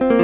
The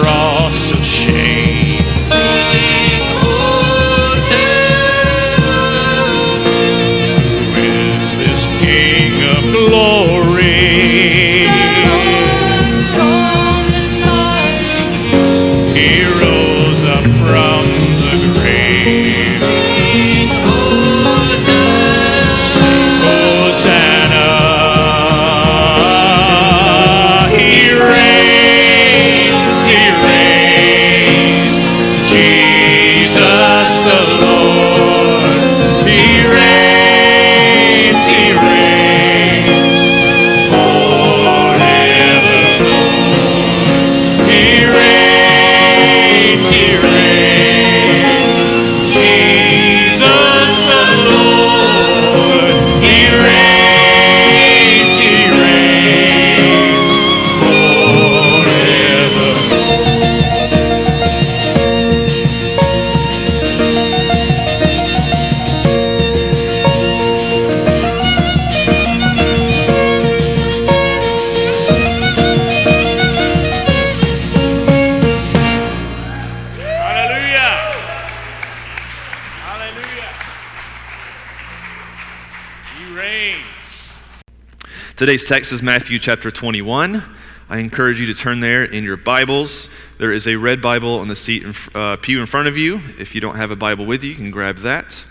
Today's text is Matthew chapter 21. I encourage you to turn there in your Bibles. There is a red Bible on the seat in, uh, pew in front of you. If you don't have a Bible with you, you can grab that.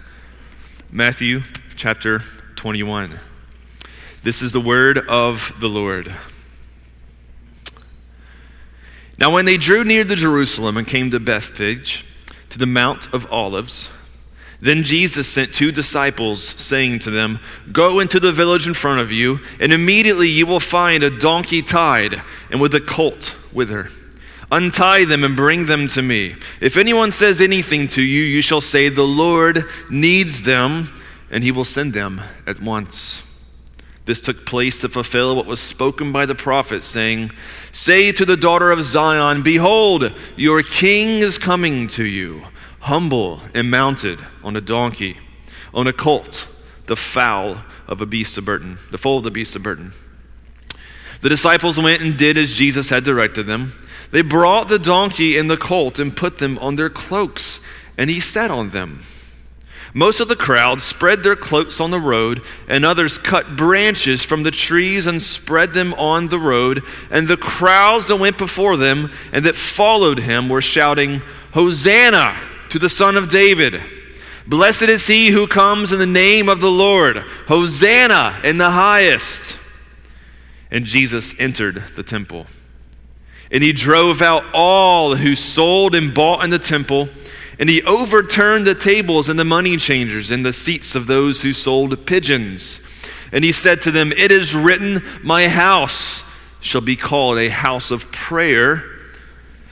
Matthew chapter 21. This is the word of the Lord. Now, when they drew near to Jerusalem and came to Bethphage, to the Mount of Olives, then Jesus sent two disciples, saying to them, Go into the village in front of you, and immediately you will find a donkey tied, and with a colt with her. Untie them and bring them to me. If anyone says anything to you, you shall say, The Lord needs them, and he will send them at once. This took place to fulfill what was spoken by the prophet, saying, Say to the daughter of Zion, Behold, your king is coming to you humble and mounted on a donkey, on a colt, the foal of a beast of burden, the foal of the beast of burden. The disciples went and did as Jesus had directed them. They brought the donkey and the colt and put them on their cloaks, and he sat on them. Most of the crowd spread their cloaks on the road, and others cut branches from the trees and spread them on the road. And the crowds that went before them and that followed him were shouting, Hosanna! To the Son of David. Blessed is he who comes in the name of the Lord. Hosanna in the highest. And Jesus entered the temple. And he drove out all who sold and bought in the temple. And he overturned the tables and the money changers and the seats of those who sold pigeons. And he said to them, It is written, My house shall be called a house of prayer,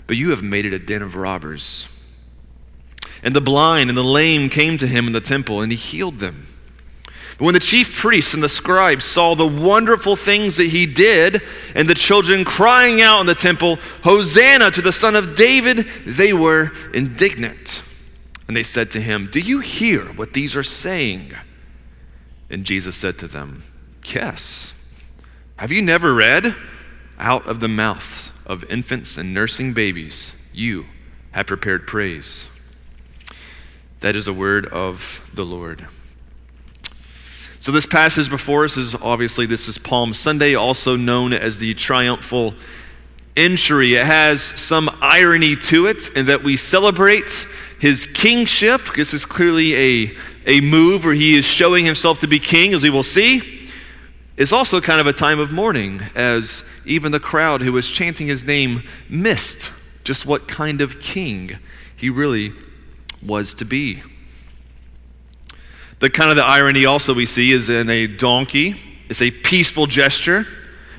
but you have made it a den of robbers. And the blind and the lame came to him in the temple, and he healed them. But when the chief priests and the scribes saw the wonderful things that he did, and the children crying out in the temple, Hosanna to the Son of David, they were indignant. And they said to him, Do you hear what these are saying? And Jesus said to them, Yes. Have you never read? Out of the mouths of infants and nursing babies, you have prepared praise. That is a word of the Lord. So, this passage before us is obviously this is Palm Sunday, also known as the triumphal entry. It has some irony to it in that we celebrate his kingship. This is clearly a, a move where he is showing himself to be king, as we will see. It's also kind of a time of mourning, as even the crowd who was chanting his name missed just what kind of king he really was to be. The kind of the irony also we see is in a donkey, it's a peaceful gesture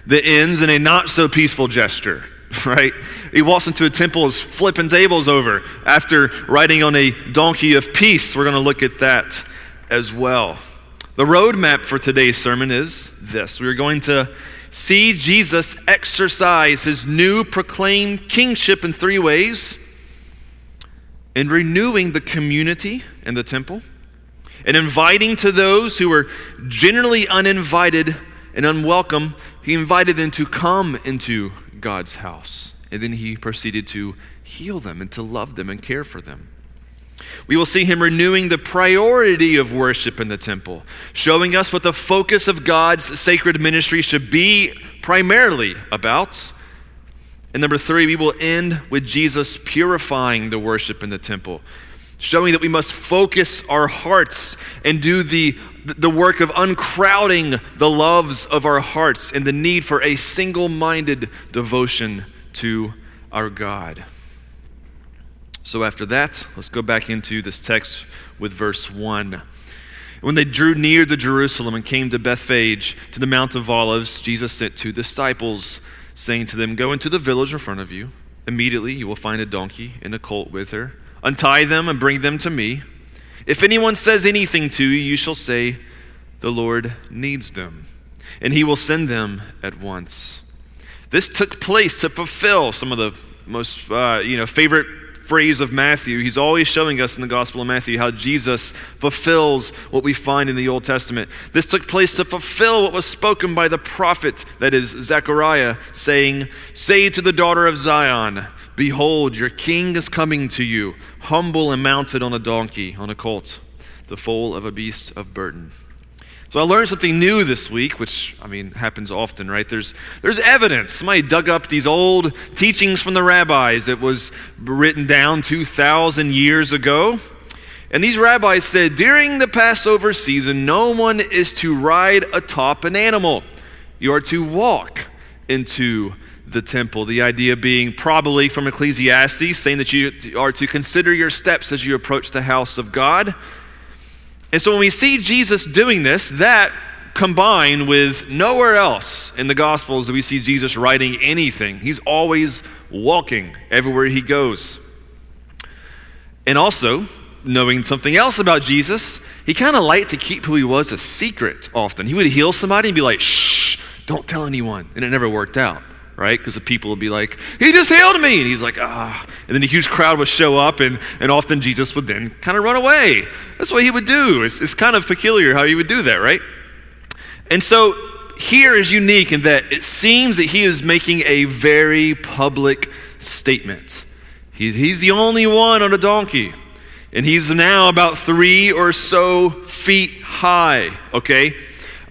that ends in a not so peaceful gesture, right? He walks into a temple, is flipping tables over after riding on a donkey of peace. We're going to look at that as well. The roadmap for today's sermon is this we are going to see Jesus exercise his new proclaimed kingship in three ways in renewing the community in the temple and inviting to those who were generally uninvited and unwelcome, he invited them to come into God's house. And then he proceeded to heal them and to love them and care for them. We will see him renewing the priority of worship in the temple, showing us what the focus of God's sacred ministry should be primarily about and number three, we will end with Jesus purifying the worship in the temple, showing that we must focus our hearts and do the, the work of uncrowding the loves of our hearts and the need for a single minded devotion to our God. So, after that, let's go back into this text with verse 1. When they drew near to Jerusalem and came to Bethphage, to the Mount of Olives, Jesus sent two disciples saying to them, Go into the village in front of you. Immediately you will find a donkey and a colt with her. Untie them and bring them to me. If anyone says anything to you, you shall say, The Lord needs them, and he will send them at once. This took place to fulfill some of the most uh, you know, favorite phrase of Matthew. He's always showing us in the Gospel of Matthew how Jesus fulfills what we find in the Old Testament. This took place to fulfill what was spoken by the prophet, that is, Zechariah, saying, Say to the daughter of Zion, Behold, your king is coming to you, humble and mounted on a donkey, on a colt, the foal of a beast of burden. So I learned something new this week, which I mean happens often, right? There's there's evidence. Somebody dug up these old teachings from the rabbis that was written down 2000 years ago. And these rabbis said during the Passover season, no one is to ride atop an animal. You are to walk into the temple. The idea being probably from Ecclesiastes, saying that you are to consider your steps as you approach the house of God. And so when we see Jesus doing this, that combined with nowhere else in the Gospels do we see Jesus riding anything. He's always walking everywhere he goes. And also, knowing something else about Jesus, he kind of liked to keep who he was a secret often. He would heal somebody and be like, shh, don't tell anyone. And it never worked out right? Because the people would be like, He just healed me. And he's like, Ah. And then a huge crowd would show up, and, and often Jesus would then kind of run away. That's what he would do. It's, it's kind of peculiar how he would do that, right? And so here is unique in that it seems that he is making a very public statement. He, he's the only one on a donkey. And he's now about three or so feet high, okay?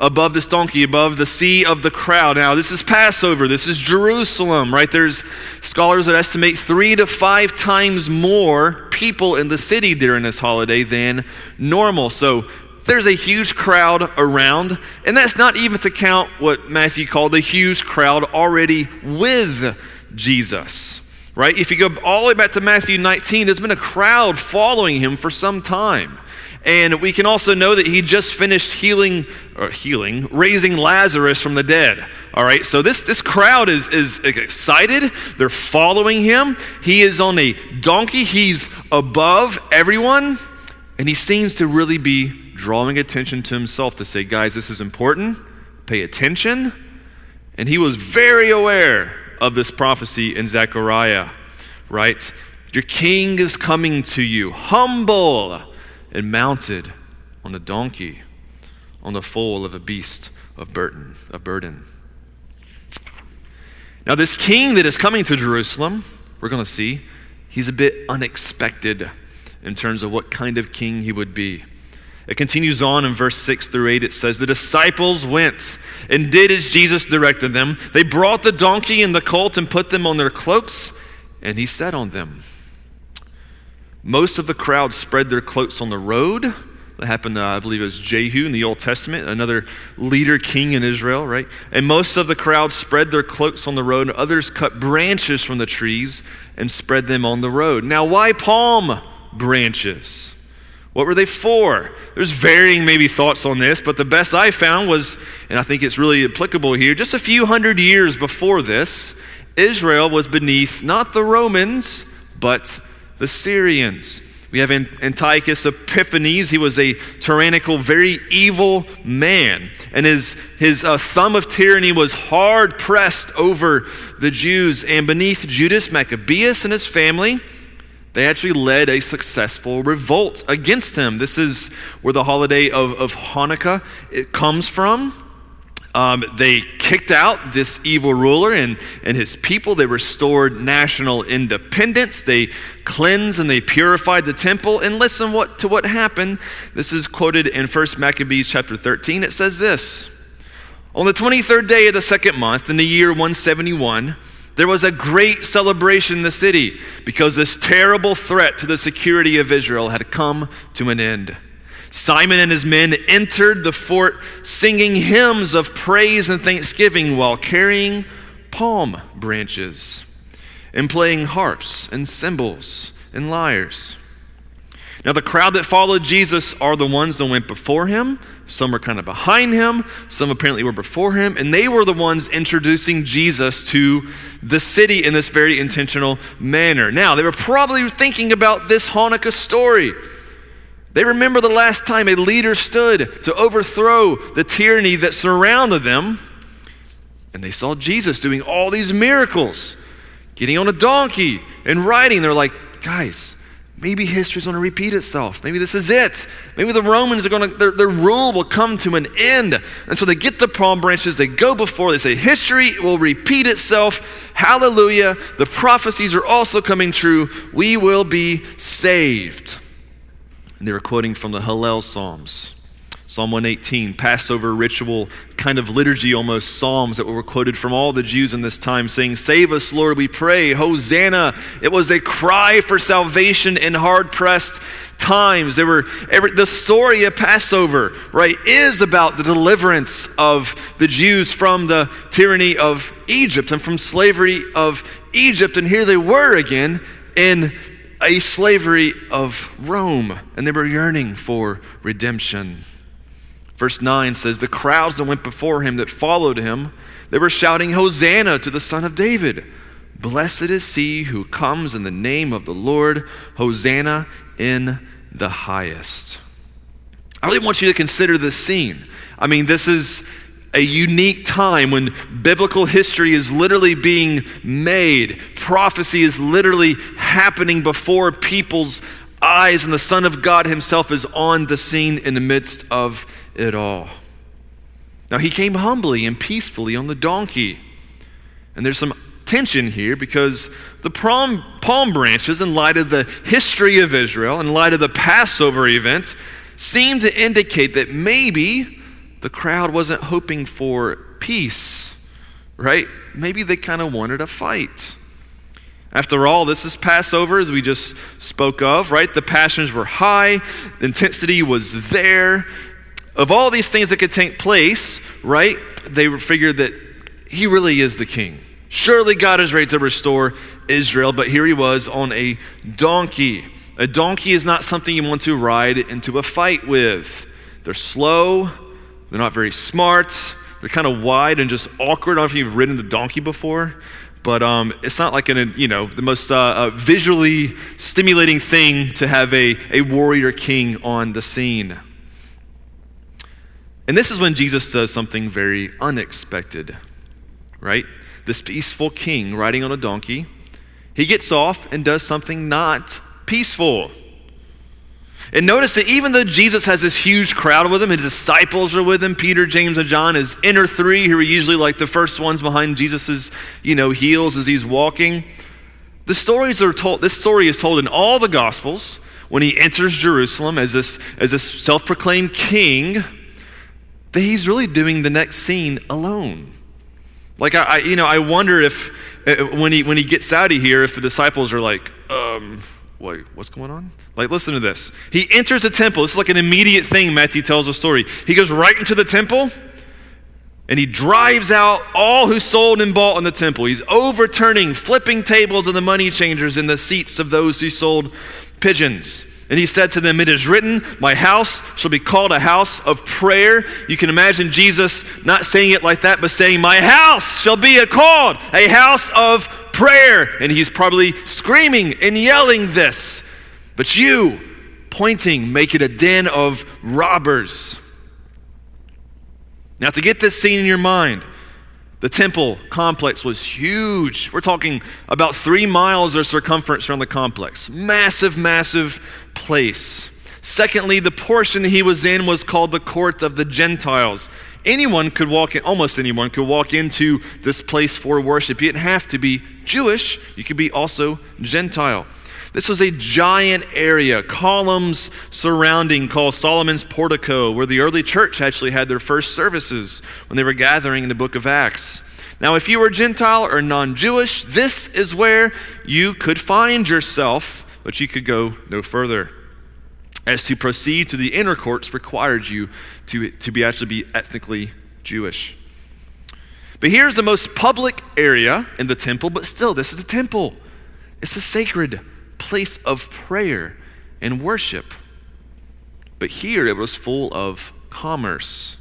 Above this donkey, above the sea of the crowd. Now, this is Passover. This is Jerusalem, right? There's scholars that estimate three to five times more people in the city during this holiday than normal. So, there's a huge crowd around, and that's not even to count what Matthew called the huge crowd already with Jesus right? If you go all the way back to Matthew 19, there's been a crowd following him for some time. And we can also know that he just finished healing, or healing, raising Lazarus from the dead. All right, so this, this crowd is, is excited. They're following him. He is on a donkey, he's above everyone. And he seems to really be drawing attention to himself to say, guys, this is important. Pay attention. And he was very aware of this prophecy in Zechariah, right? Your king is coming to you, humble and mounted on a donkey, on the foal of a beast of burden. Of burden. Now, this king that is coming to Jerusalem, we're going to see, he's a bit unexpected in terms of what kind of king he would be. It continues on in verse 6 through 8. It says, The disciples went and did as Jesus directed them. They brought the donkey and the colt and put them on their cloaks, and he sat on them. Most of the crowd spread their cloaks on the road. That happened, uh, I believe it was Jehu in the Old Testament, another leader king in Israel, right? And most of the crowd spread their cloaks on the road, and others cut branches from the trees and spread them on the road. Now, why palm branches? What were they for? There's varying maybe thoughts on this, but the best I found was, and I think it's really applicable here, just a few hundred years before this, Israel was beneath not the Romans, but the Syrians. We have Antiochus Epiphanes. He was a tyrannical, very evil man. And his, his uh, thumb of tyranny was hard pressed over the Jews. And beneath Judas Maccabeus and his family, they actually led a successful revolt against him. This is where the holiday of, of Hanukkah it comes from. Um, they kicked out this evil ruler and, and his people. They restored national independence. They cleansed and they purified the temple. And listen what, to what happened. This is quoted in 1 Maccabees chapter 13. It says this On the 23rd day of the second month, in the year 171, there was a great celebration in the city because this terrible threat to the security of Israel had come to an end. Simon and his men entered the fort singing hymns of praise and thanksgiving while carrying palm branches and playing harps and cymbals and lyres. Now, the crowd that followed Jesus are the ones that went before him. Some were kind of behind him, some apparently were before him, and they were the ones introducing Jesus to the city in this very intentional manner. Now, they were probably thinking about this Hanukkah story. They remember the last time a leader stood to overthrow the tyranny that surrounded them, and they saw Jesus doing all these miracles, getting on a donkey and riding. They're like, guys, maybe history's going to repeat itself. Maybe this is it. Maybe the Romans are going to, their, their rule will come to an end. And so they get the palm branches, they go before, they say, history will repeat itself. Hallelujah. The prophecies are also coming true. We will be saved. And they were quoting from the Hallel Psalms. Psalm 118, Passover ritual, kind of liturgy almost, psalms that were quoted from all the Jews in this time, saying, Save us, Lord, we pray. Hosanna. It was a cry for salvation in hard pressed times. There were every, the story of Passover, right, is about the deliverance of the Jews from the tyranny of Egypt and from slavery of Egypt. And here they were again in a slavery of Rome, and they were yearning for redemption. Verse 9 says, The crowds that went before him that followed him, they were shouting, Hosanna to the Son of David. Blessed is he who comes in the name of the Lord. Hosanna in the highest. I really want you to consider this scene. I mean, this is a unique time when biblical history is literally being made. Prophecy is literally happening before people's eyes, and the Son of God Himself is on the scene in the midst of it all. Now, He came humbly and peacefully on the donkey. And there's some tension here because the palm, palm branches, in light of the history of Israel, in light of the Passover event, seem to indicate that maybe the crowd wasn't hoping for peace, right? Maybe they kind of wanted a fight. After all, this is Passover, as we just spoke of, right? The passions were high, the intensity was there. Of all these things that could take place, right? They figured that he really is the king. Surely God is ready to restore Israel, but here he was on a donkey. A donkey is not something you want to ride into a fight with. They're slow, they're not very smart, they're kind of wide and just awkward. I don't know if you've ridden a donkey before, but um, it's not like an, you know, the most uh, uh, visually stimulating thing to have a, a warrior king on the scene. And this is when Jesus does something very unexpected, right? This peaceful king riding on a donkey, he gets off and does something not peaceful. And notice that even though Jesus has this huge crowd with him, his disciples are with him, Peter, James, and John, his inner three, who are usually like the first ones behind Jesus's, you know, heels as he's walking. The stories are told, this story is told in all the Gospels when he enters Jerusalem as this, as this self proclaimed king, that he's really doing the next scene alone. Like, I, I, you know, I wonder if, uh, when he, when he gets out of here, if the disciples are like, um, wait, what's going on? Like, listen to this. He enters the temple. This is like an immediate thing, Matthew tells the story. He goes right into the temple and he drives out all who sold and bought in the temple. He's overturning, flipping tables of the money changers in the seats of those who sold pigeons. And he said to them, It is written, My house shall be called a house of prayer. You can imagine Jesus not saying it like that, but saying, My house shall be called a house of prayer. And he's probably screaming and yelling this. But you, pointing, make it a den of robbers. Now, to get this scene in your mind, the temple complex was huge. We're talking about three miles of circumference around the complex. Massive, massive place. Secondly, the portion he was in was called the court of the Gentiles. Anyone could walk in, almost anyone could walk into this place for worship. You didn't have to be Jewish, you could be also Gentile. This was a giant area, columns surrounding, called Solomon's Portico, where the early church actually had their first services when they were gathering in the book of Acts. Now, if you were Gentile or non Jewish, this is where you could find yourself, but you could go no further. As to proceed to the inner courts required you to, to be actually be ethnically Jewish. But here's the most public area in the temple, but still, this is the temple. It's a sacred place of prayer and worship. But here it was full of commerce.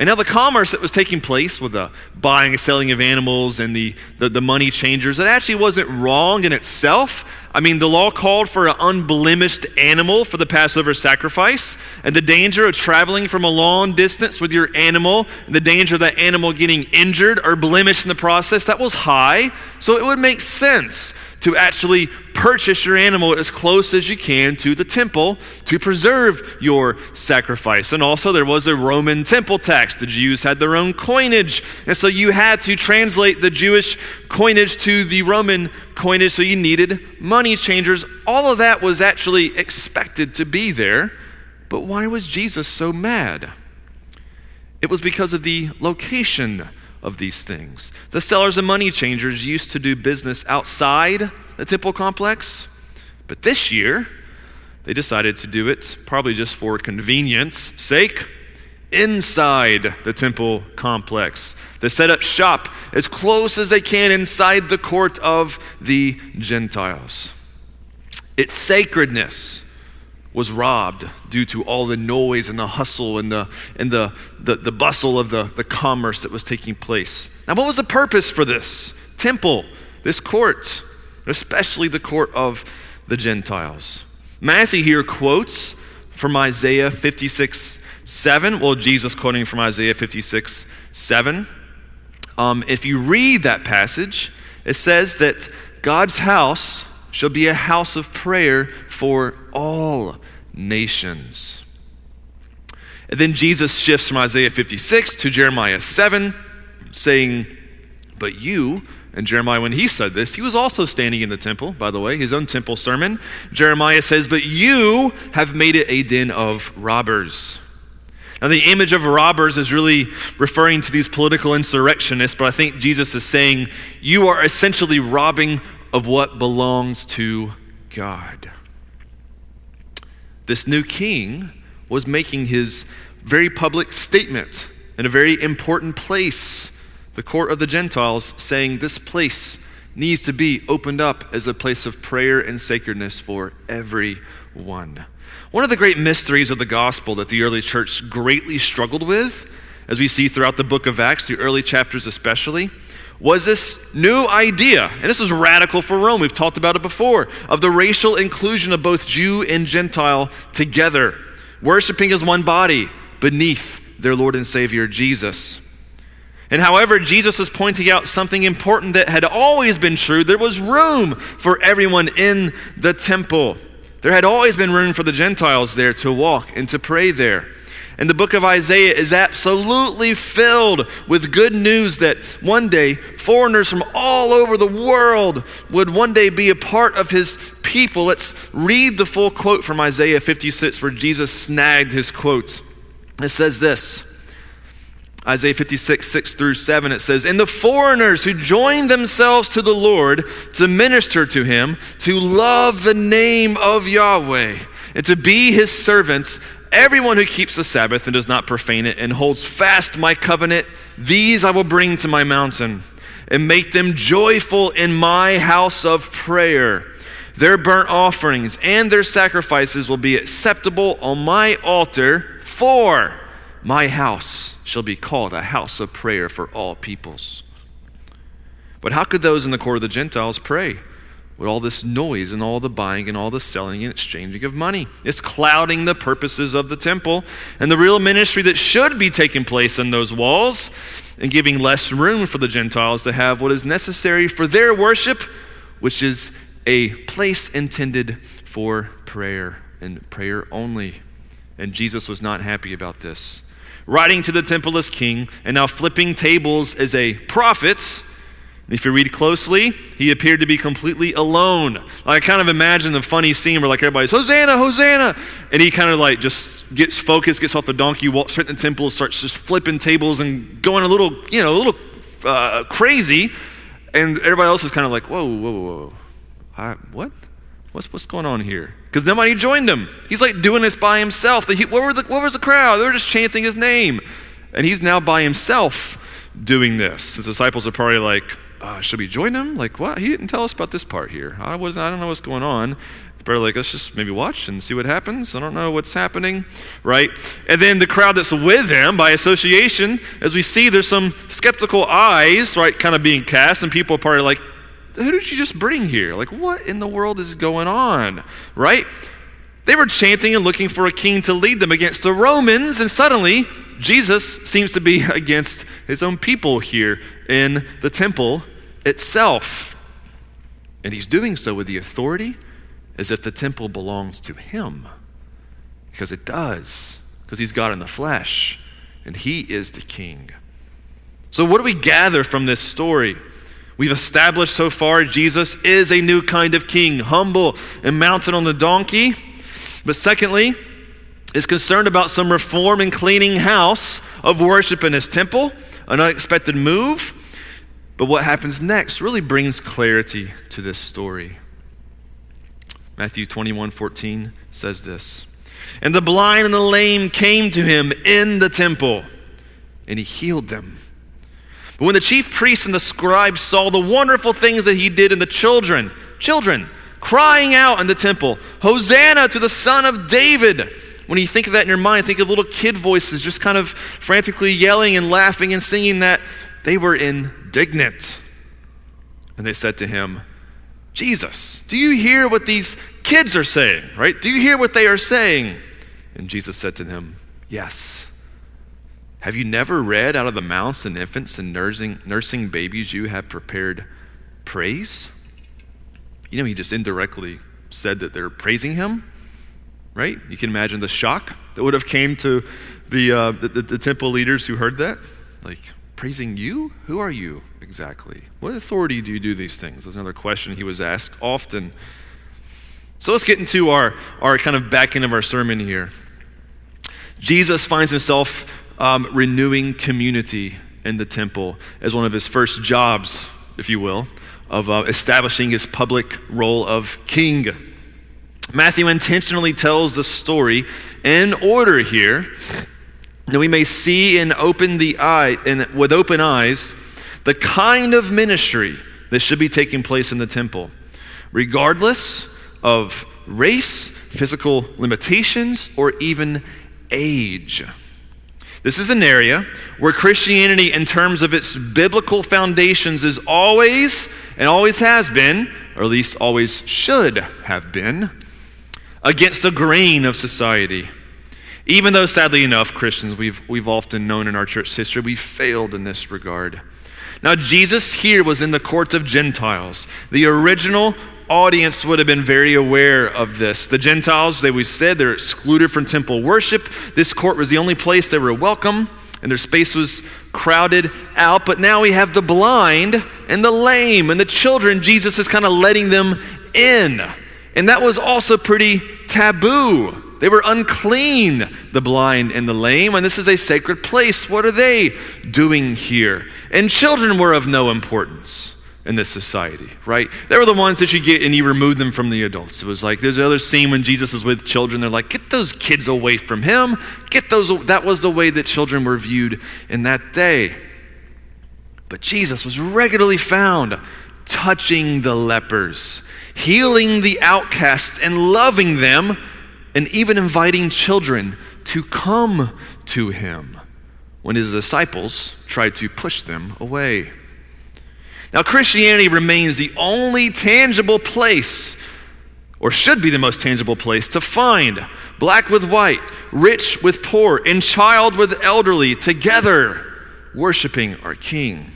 And now the commerce that was taking place with the buying and selling of animals and the, the, the, money changers, it actually wasn't wrong in itself. I mean, the law called for an unblemished animal for the Passover sacrifice, and the danger of traveling from a long distance with your animal, and the danger of that animal getting injured or blemished in the process, that was high. So it would make sense to actually purchase your animal as close as you can to the temple to preserve your sacrifice. And also, there was a Roman temple tax. The Jews had their own coinage, and so you had to translate the Jewish coinage to the Roman coinage, so you needed money changers. All of that was actually expected to be there, But why was Jesus so mad? It was because of the location of these things. The sellers and money changers used to do business outside the temple complex, but this year they decided to do it, probably just for convenience sake, inside the temple complex. They set up shop as close as they can inside the court of the Gentiles. Its sacredness was robbed due to all the noise and the hustle and the, and the, the, the bustle of the, the commerce that was taking place. Now, what was the purpose for this temple, this court, especially the court of the Gentiles? Matthew here quotes from Isaiah 56 7. Well, Jesus quoting from Isaiah 56 7. Um, if you read that passage, it says that God's house shall be a house of prayer for all nations. And then Jesus shifts from Isaiah 56 to Jeremiah 7, saying, But you, and Jeremiah, when he said this, he was also standing in the temple, by the way, his own temple sermon. Jeremiah says, But you have made it a den of robbers. Now, the image of robbers is really referring to these political insurrectionists, but I think Jesus is saying, You are essentially robbing of what belongs to God. This new king was making his very public statement in a very important place, the court of the Gentiles, saying this place needs to be opened up as a place of prayer and sacredness for everyone. One of the great mysteries of the gospel that the early church greatly struggled with, as we see throughout the book of Acts, the early chapters especially, was this new idea, and this was radical for Rome, we've talked about it before, of the racial inclusion of both Jew and Gentile together, worshiping as one body beneath their Lord and Savior Jesus. And however, Jesus was pointing out something important that had always been true. There was room for everyone in the temple. There had always been room for the Gentiles there to walk and to pray there. And the book of Isaiah is absolutely filled with good news that one day foreigners from all over the world would one day be a part of his people. Let's read the full quote from Isaiah 56 where Jesus snagged his quotes. It says this. Isaiah 56, 6 through 7, it says, And the foreigners who join themselves to the Lord to minister to him, to love the name of Yahweh, and to be his servants, Everyone who keeps the Sabbath and does not profane it and holds fast my covenant, these I will bring to my mountain and make them joyful in my house of prayer. Their burnt offerings and their sacrifices will be acceptable on my altar, for my house shall be called a house of prayer for all peoples. But how could those in the court of the Gentiles pray? With all this noise and all the buying and all the selling and exchanging of money. It's clouding the purposes of the temple and the real ministry that should be taking place in those walls and giving less room for the Gentiles to have what is necessary for their worship, which is a place intended for prayer and prayer only. And Jesus was not happy about this. Riding to the temple as king and now flipping tables as a prophet if you read closely, he appeared to be completely alone. I kind of imagine the funny scene where like everybody's Hosanna, Hosanna, and he kind of like just gets focused, gets off the donkey, walks straight in the temple, starts just flipping tables and going a little, you know, a little uh, crazy, and everybody else is kind of like, whoa, whoa, whoa, I, what? What's what's going on here? Because nobody joined him. He's like doing this by himself. The, what, were the, what was the crowd? They were just chanting his name, and he's now by himself doing this. His disciples are probably like, uh, should we join him? Like, what? He didn't tell us about this part here. I, was, I don't know what's going on. But like, let's just maybe watch and see what happens. I don't know what's happening, right? And then the crowd that's with him by association, as we see, there's some skeptical eyes, right, kind of being cast, and people are probably like, who did you just bring here? Like, what in the world is going on, right? They were chanting and looking for a king to lead them against the Romans, and suddenly Jesus seems to be against his own people here in the temple itself. And he's doing so with the authority as if the temple belongs to him. Because it does, because he's God in the flesh, and he is the king. So, what do we gather from this story? We've established so far Jesus is a new kind of king, humble and mounted on the donkey. But secondly, is concerned about some reform and cleaning house of worship in his temple, an unexpected move. But what happens next really brings clarity to this story. Matthew 21 14 says this And the blind and the lame came to him in the temple, and he healed them. But when the chief priests and the scribes saw the wonderful things that he did in the children, children, crying out in the temple, Hosanna to the Son of David. When you think of that in your mind, think of little kid voices just kind of frantically yelling and laughing and singing that. They were indignant. And they said to him, Jesus, do you hear what these kids are saying? Right? Do you hear what they are saying? And Jesus said to them, Yes. Have you never read out of the mouths and infants and nursing, nursing babies you have prepared praise? You know, he just indirectly said that they're praising him, right? You can imagine the shock that would have came to the, uh, the, the, the temple leaders who heard that. Like, praising you? Who are you exactly? What authority do you do these things? That's another question he was asked often. So let's get into our, our kind of back end of our sermon here. Jesus finds himself um, renewing community in the temple as one of his first jobs, if you will, of uh, establishing his public role of king. Matthew intentionally tells the story in order here that we may see and open the eye and with open eyes the kind of ministry that should be taking place in the temple, regardless of race, physical limitations, or even age. This is an area where Christianity, in terms of its biblical foundations, is always and always has been, or at least always should have been, against the grain of society. Even though, sadly enough, Christians, we've, we've often known in our church history, we failed in this regard. Now, Jesus here was in the courts of Gentiles. The original audience would have been very aware of this. The Gentiles, they we said, they're excluded from temple worship. This court was the only place they were welcome, and their space was crowded out. But now we have the blind and the lame and the children. Jesus is kind of letting them in. And that was also pretty taboo. They were unclean, the blind and the lame, and this is a sacred place. What are they doing here? And children were of no importance in this society, right? They were the ones that you get and you remove them from the adults. It was like there's another scene when Jesus is with children. They're like, get those kids away from him. Get those. That was the way that children were viewed in that day. But Jesus was regularly found touching the lepers, healing the outcasts, and loving them and even inviting children to come to him when his disciples tried to push them away. Now, Christianity remains the only tangible place, or should be the most tangible place, to find black with white, rich with poor, and child with elderly together worshiping our King.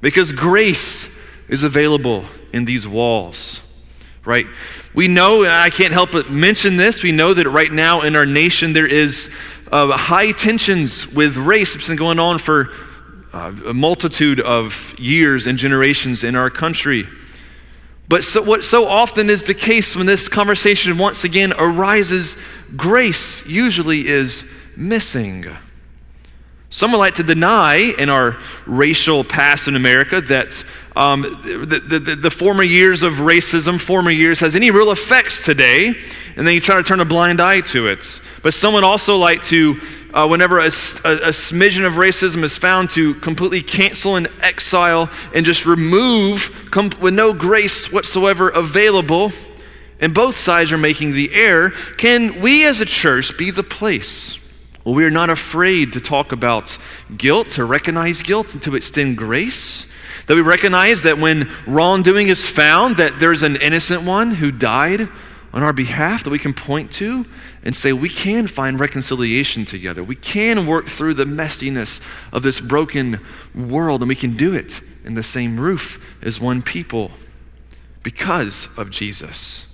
Because grace is available in these walls, right? We know, I can't help but mention this, we know that right now in our nation there is uh, high tensions with race. It's been going on for uh, a multitude of years and generations in our country. But so, what so often is the case when this conversation once again arises, grace usually is missing. Some would like to deny in our racial past in America that um, the, the, the, former years of racism, former years, has any real effects today, and then you try to turn a blind eye to it. But some would also like to, uh, whenever a, a, a smidgen of racism is found, to completely cancel and exile and just remove com- with no grace whatsoever available. And both sides are making the error. Can we as a church be the place where we are not afraid to talk about guilt, to recognize guilt, and to extend grace? That we recognize that when wrongdoing is found, that there's an innocent one who died on our behalf that we can point to and say we can find reconciliation together. We can work through the messiness of this broken world, and we can do it in the same roof as one people because of Jesus.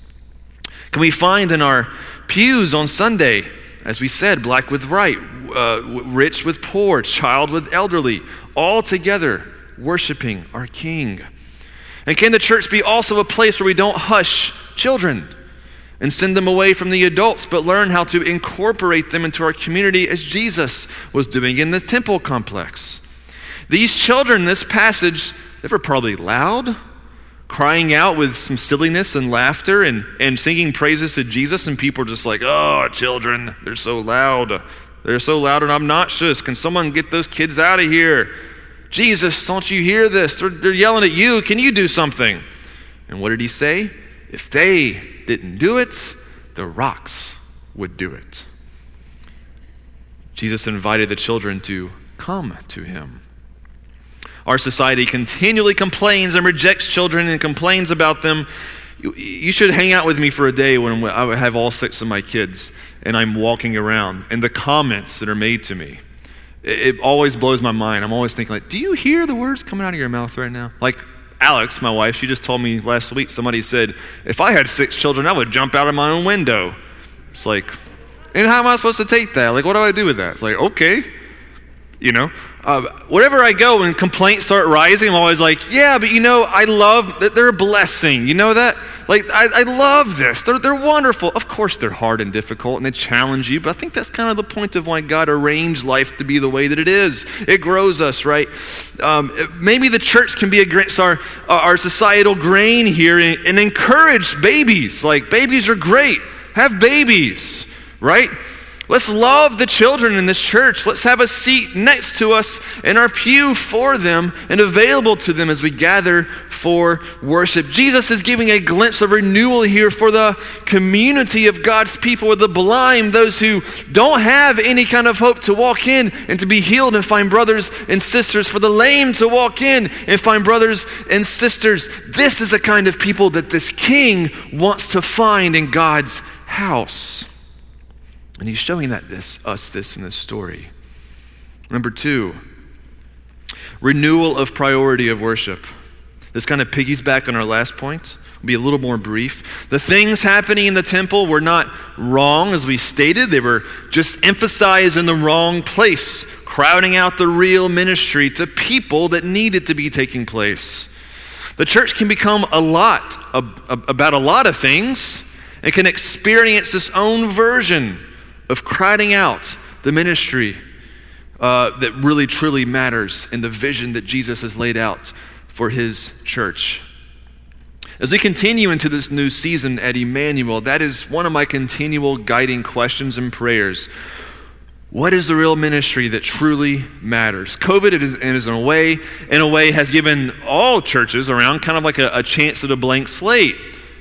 Can we find in our pews on Sunday, as we said, black with white, uh, rich with poor, child with elderly, all together worshiping our King? And can the church be also a place where we don't hush children? and send them away from the adults, but learn how to incorporate them into our community as Jesus was doing in the temple complex. These children, this passage, they were probably loud, crying out with some silliness and laughter and, and singing praises to Jesus, and people are just like, oh, children, they're so loud. They're so loud and obnoxious. Can someone get those kids out of here? Jesus, don't you hear this? They're, they're yelling at you. Can you do something? And what did he say? If they didn't do it, the rocks would do it. Jesus invited the children to come to him. Our society continually complains and rejects children and complains about them. You, should hang out with me for a day when I have all six of my kids and I'm walking around and the comments that are made to me. It, always blows my mind. I'm always thinking, like, do you hear the words coming out of your mouth right now? Like, Alex, my wife, she just told me last week, somebody said, if I had six children, I would jump out of my own window. It's like, and how am I supposed to take that? Like, what do I do with that? It's like, okay. You know, uh, wherever I go and complaints start rising, I'm always like, yeah, but you know, I love that they're a blessing. You know that? Like, I, I love this. They're, they're wonderful. Of course, they're hard and difficult and they challenge you, but I think that's kind of the point of why God arranged life to be the way that it is. It grows us, right? Um, maybe the church can be a, our, our societal grain here and, and encourage babies. Like, babies are great. Have babies, right? Let's love the children in this church. Let's have a seat next to us in our pew for them and available to them as we gather for worship. Jesus is giving a glimpse of renewal here for the community of God's people, the blind, those who don't have any kind of hope to walk in and to be healed and find brothers and sisters, for the lame to walk in and find brothers and sisters. This is the kind of people that this king wants to find in God's house. And he's showing that this, us this in this story. Number two, renewal of priority of worship. This kind of piggies back on our last point. I'll be a little more brief. The things happening in the temple were not wrong, as we stated. They were just emphasized in the wrong place, crowding out the real ministry to people that needed to be taking place. The church can become a lot about a lot of things and can experience its own version of crowding out the ministry uh, that really truly matters in the vision that Jesus has laid out for his church. As we continue into this new season at Emmanuel, that is one of my continual guiding questions and prayers. What is the real ministry that truly matters? COVID is, is in a way, in a way, has given all churches around kind of like a, a chance at a blank slate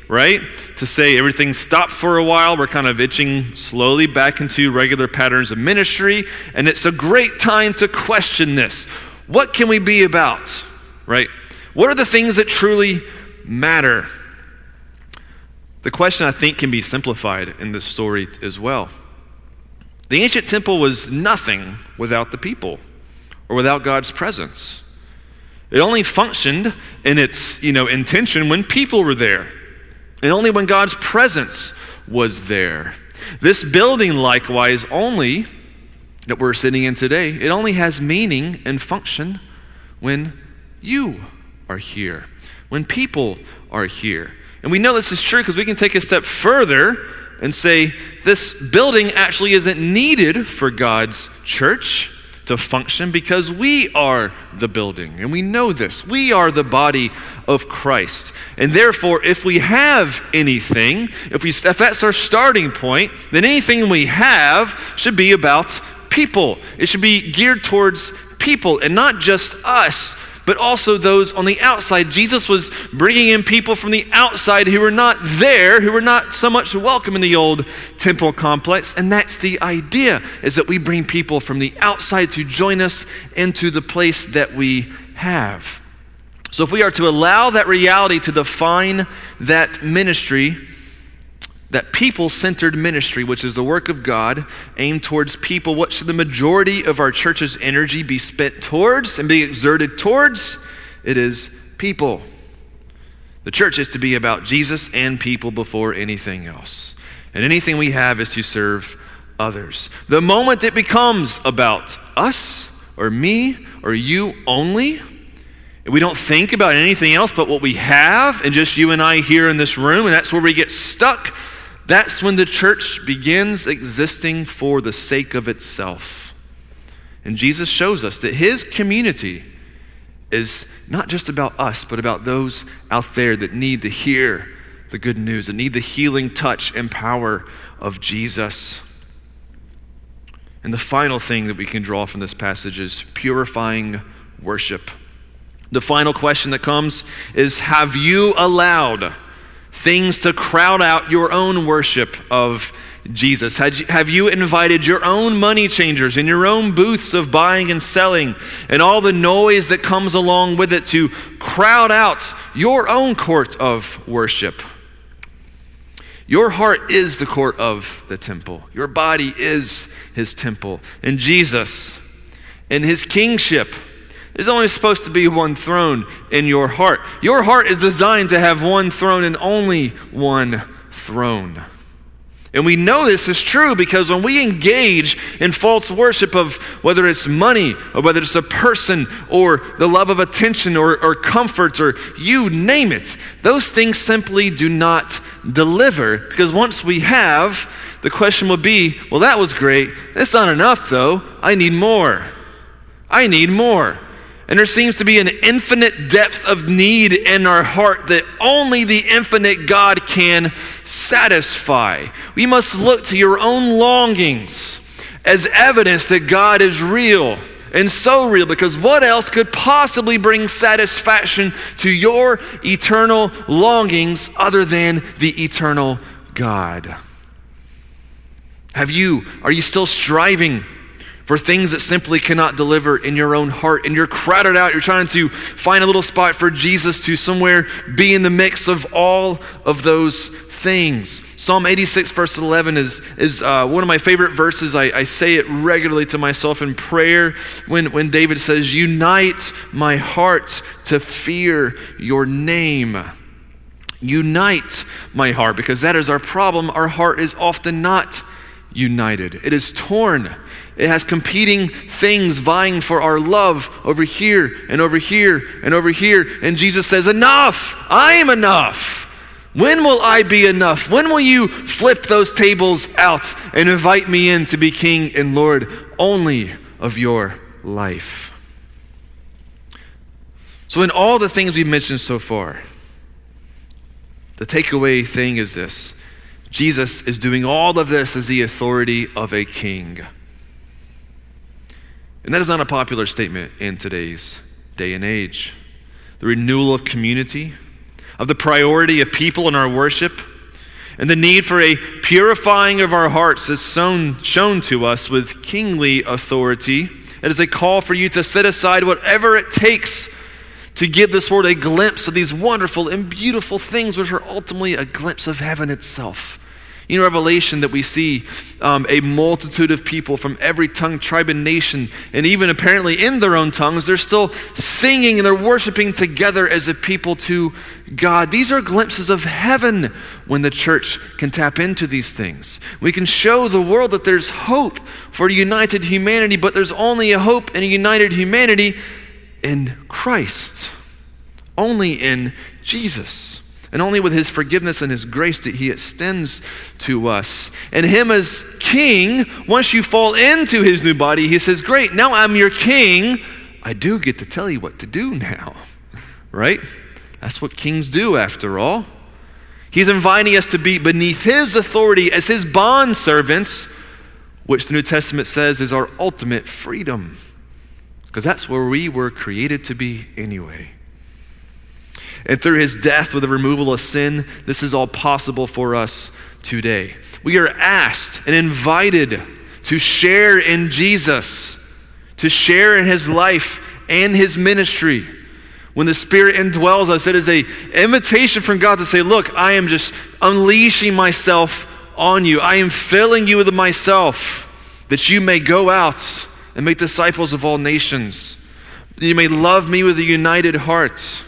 right? To say everything stopped for a while. We're kind of itching slowly back into regular patterns of ministry. And it's a great time to question this. What can we be about, right? What are the things that truly matter? The question, I think, can be simplified in this story as well. The ancient temple was nothing without the people or without God's presence. It only functioned in its you know, intention when people were there and only when God's presence was there. This building, likewise, only that we're sitting in today, it only has meaning and function when you are here, when people are here. And we know this is true because we can take a step further and say this building actually isn't needed for God's church to function because we are the building. And we know this. We are the body of Christ. And therefore, if we have anything, if, we, if that's our starting point, then anything we have should be about people. It should be geared towards people and not just us but also those on the outside. Jesus was bringing in people from the outside who were not there, who were not so much welcome in the old temple complex. And that's the idea, is that we bring people from the outside to join us into the place that we have. So if we are to allow that reality to define that ministry, that people centered ministry, which is the work of God aimed towards people, what should the majority of our church's energy be spent towards and be exerted towards? It is people. The church is to be about Jesus and people before anything else. And anything we have is to serve others. The moment it becomes about us or me or you only, we don't think about anything else but what we have and just you and I here in this room, and that's where we get stuck That's when the church begins existing for the sake of itself. And Jesus shows us that his community is not just about us, but about those out there that need to hear the good news, that need the healing touch and power of Jesus. And the final thing that we can draw from this passage is purifying worship. The final question that comes is Have you allowed things to crowd out your own worship of Jesus? Have you invited your own money changers and your own booths of buying and selling and all the noise that comes along with it to crowd out your own court of worship? Your heart is the court of the temple. Your body is his temple. And Jesus, in his kingship, there's only supposed to be one throne in your heart. Your heart is designed to have one throne and only one throne. And we know this is true because when we engage in false worship of whether it's money or whether it's a person or the love of attention or, or comfort or you name it, those things simply do not deliver because once we have, the question will be well, that was great. That's not enough though. I need more. I need more. And there seems to be an infinite depth of need in our heart that only the infinite God can satisfy. We must look to your own longings as evidence that God is real and so real because what else could possibly bring satisfaction to your eternal longings other than the eternal God? Have you, are you still striving for things that simply cannot deliver in your own heart. And you're crowded out. You're trying to find a little spot for Jesus to somewhere be in the mix of all of those things. Psalm 86, verse 11, is, is uh, one of my favorite verses. I, I say it regularly to myself in prayer when, when David says, Unite my heart to fear your name. Unite my heart, because that is our problem. Our heart is often not united, it is torn. It has competing things vying for our love over here and over here and over here. And Jesus says, Enough! I am enough. When will I be enough? When will you flip those tables out and invite me in to be King and Lord only of your life? So, in all the things we've mentioned so far, the takeaway thing is this Jesus is doing all of this as the authority of a king. And that is not a popular statement in today's day and age. The renewal of community, of the priority of people in our worship, and the need for a purifying of our hearts is shown, shown to us with kingly authority. It is a call for you to set aside whatever it takes to give this world a glimpse of these wonderful and beautiful things, which are ultimately a glimpse of heaven itself. In Revelation, that we see um, a multitude of people from every tongue, tribe, and nation, and even apparently in their own tongues, they're still singing and they're worshiping together as a people to God. These are glimpses of heaven when the church can tap into these things. We can show the world that there's hope for a united humanity, but there's only a hope in a united humanity in Christ, only in Jesus and only with his forgiveness and his grace that he extends to us. And him as king, once you fall into his new body, he says, Great, now I'm your king. I do get to tell you what to do now, right? That's what kings do, after all. He's inviting us to be beneath his authority as his bond servants, which the New Testament says is our ultimate freedom. Because that's where we were created to be anyway. And through his death with the removal of sin, this is all possible for us today. We are asked and invited to share in Jesus, to share in his life and his ministry. When the Spirit indwells us, it is an invitation from God to say, Look, I am just unleashing myself on you. I am filling you with myself that you may go out and make disciples of all nations. You may love me with a united heart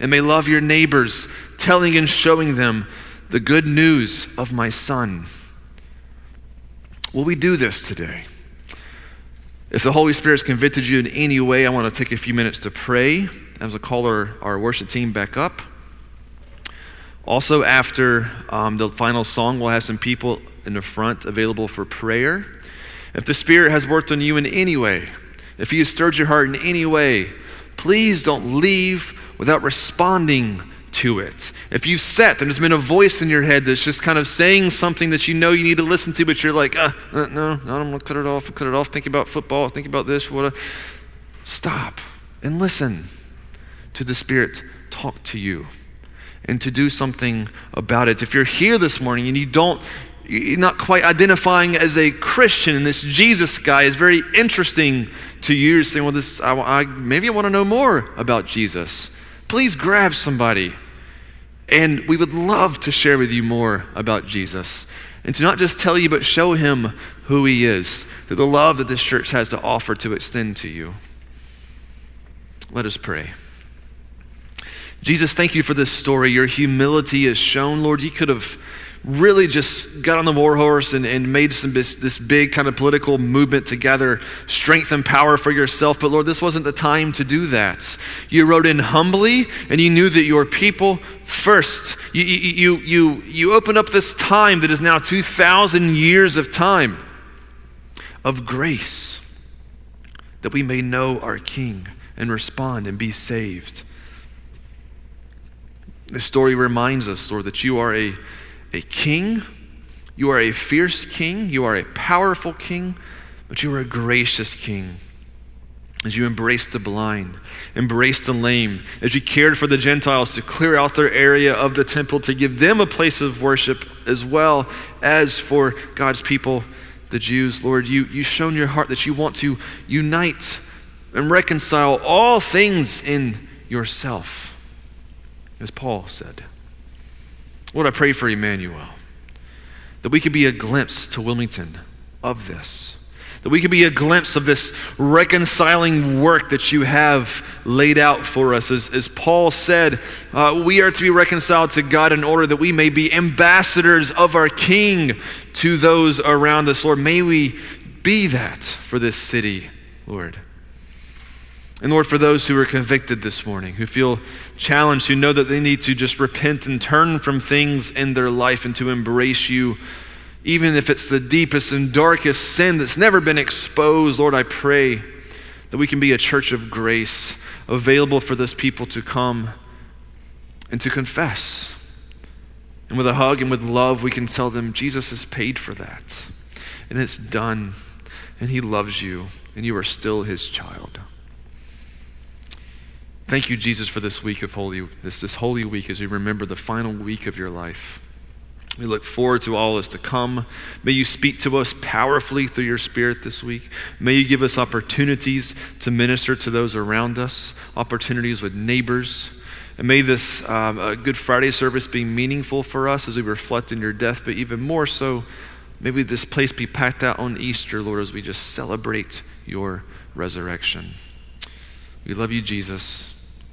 and may love your neighbors, telling and showing them the good news of my Son. Will we do this today? If the Holy Spirit has convicted you in any way, I want to take a few minutes to pray as I call our, our worship team back up. Also, after um, the final song, we'll have some people in the front available for prayer. If the Spirit has worked on you in any way, if He has stirred your heart in any way, please don't leave without responding to it. If you've sat, there's been a voice in your head that's just kind of saying something that you know you need to listen to, but you're like, uh, uh no, no, I'm going to cut it off, cut it off, think about football, think about this, what. Stop and listen to the Spirit talk to you and to do something about it. If you're here this morning and you don't, you're not quite identifying as a Christian, and this Jesus guy is very interesting to you, you're saying, well, this, I, I, maybe I want to know more about Jesus. Please grab somebody. And we would love to share with you more about Jesus. And to not just tell you, but show him who he is, through the love that this church has to offer to extend to you. Let us pray. Jesus, thank you for this story. Your humility is shown, Lord. You could have really just got on the war horse and, and made some this, this big kind of political movement to gather strength and power for yourself. But Lord, this wasn't the time to do that. You rode in humbly and you knew that your people first. You, you, you, you opened up this time that is now 2,000 years of time of grace that we may know our King and respond and be saved. This story reminds us, Lord, that you are a, a king. You are a fierce king. You are a powerful king, but you are a gracious king. As you embraced the blind, embraced the lame, as you cared for the Gentiles to clear out their area of the temple to give them a place of worship, as well as for God's people, the Jews, Lord, you, you've shown your heart that you want to unite and reconcile all things in yourself as Paul said. Lord, I pray for Emmanuel, that we could be a glimpse to Wilmington of this, that we could be a glimpse of this reconciling work that you have laid out for us. As, as Paul said, uh, we are to be reconciled to God in order that we may be ambassadors of our King to those around us. Lord, may we be that for this city, Lord. And Lord, for those who are convicted this morning, who feel challenged, who know that they need to just repent and turn from things in their life and to embrace you, even if it's the deepest and darkest sin that's never been exposed, Lord, I pray that we can be a church of grace available for those people to come and to confess. And with a hug and with love, we can tell them Jesus has paid for that. And it's done. And he loves you. And you are still his child. Thank you, Jesus, for this week of holy, this, this holy week as we remember the final week of your life. We look forward to all that's to come. May you speak to us powerfully through your Spirit this week. May you give us opportunities to minister to those around us, opportunities with neighbors. And may this um, Good Friday service be meaningful for us as we reflect on your death, but even more so, maybe this place be packed out on Easter, Lord, as we just celebrate your resurrection. We love you, Jesus.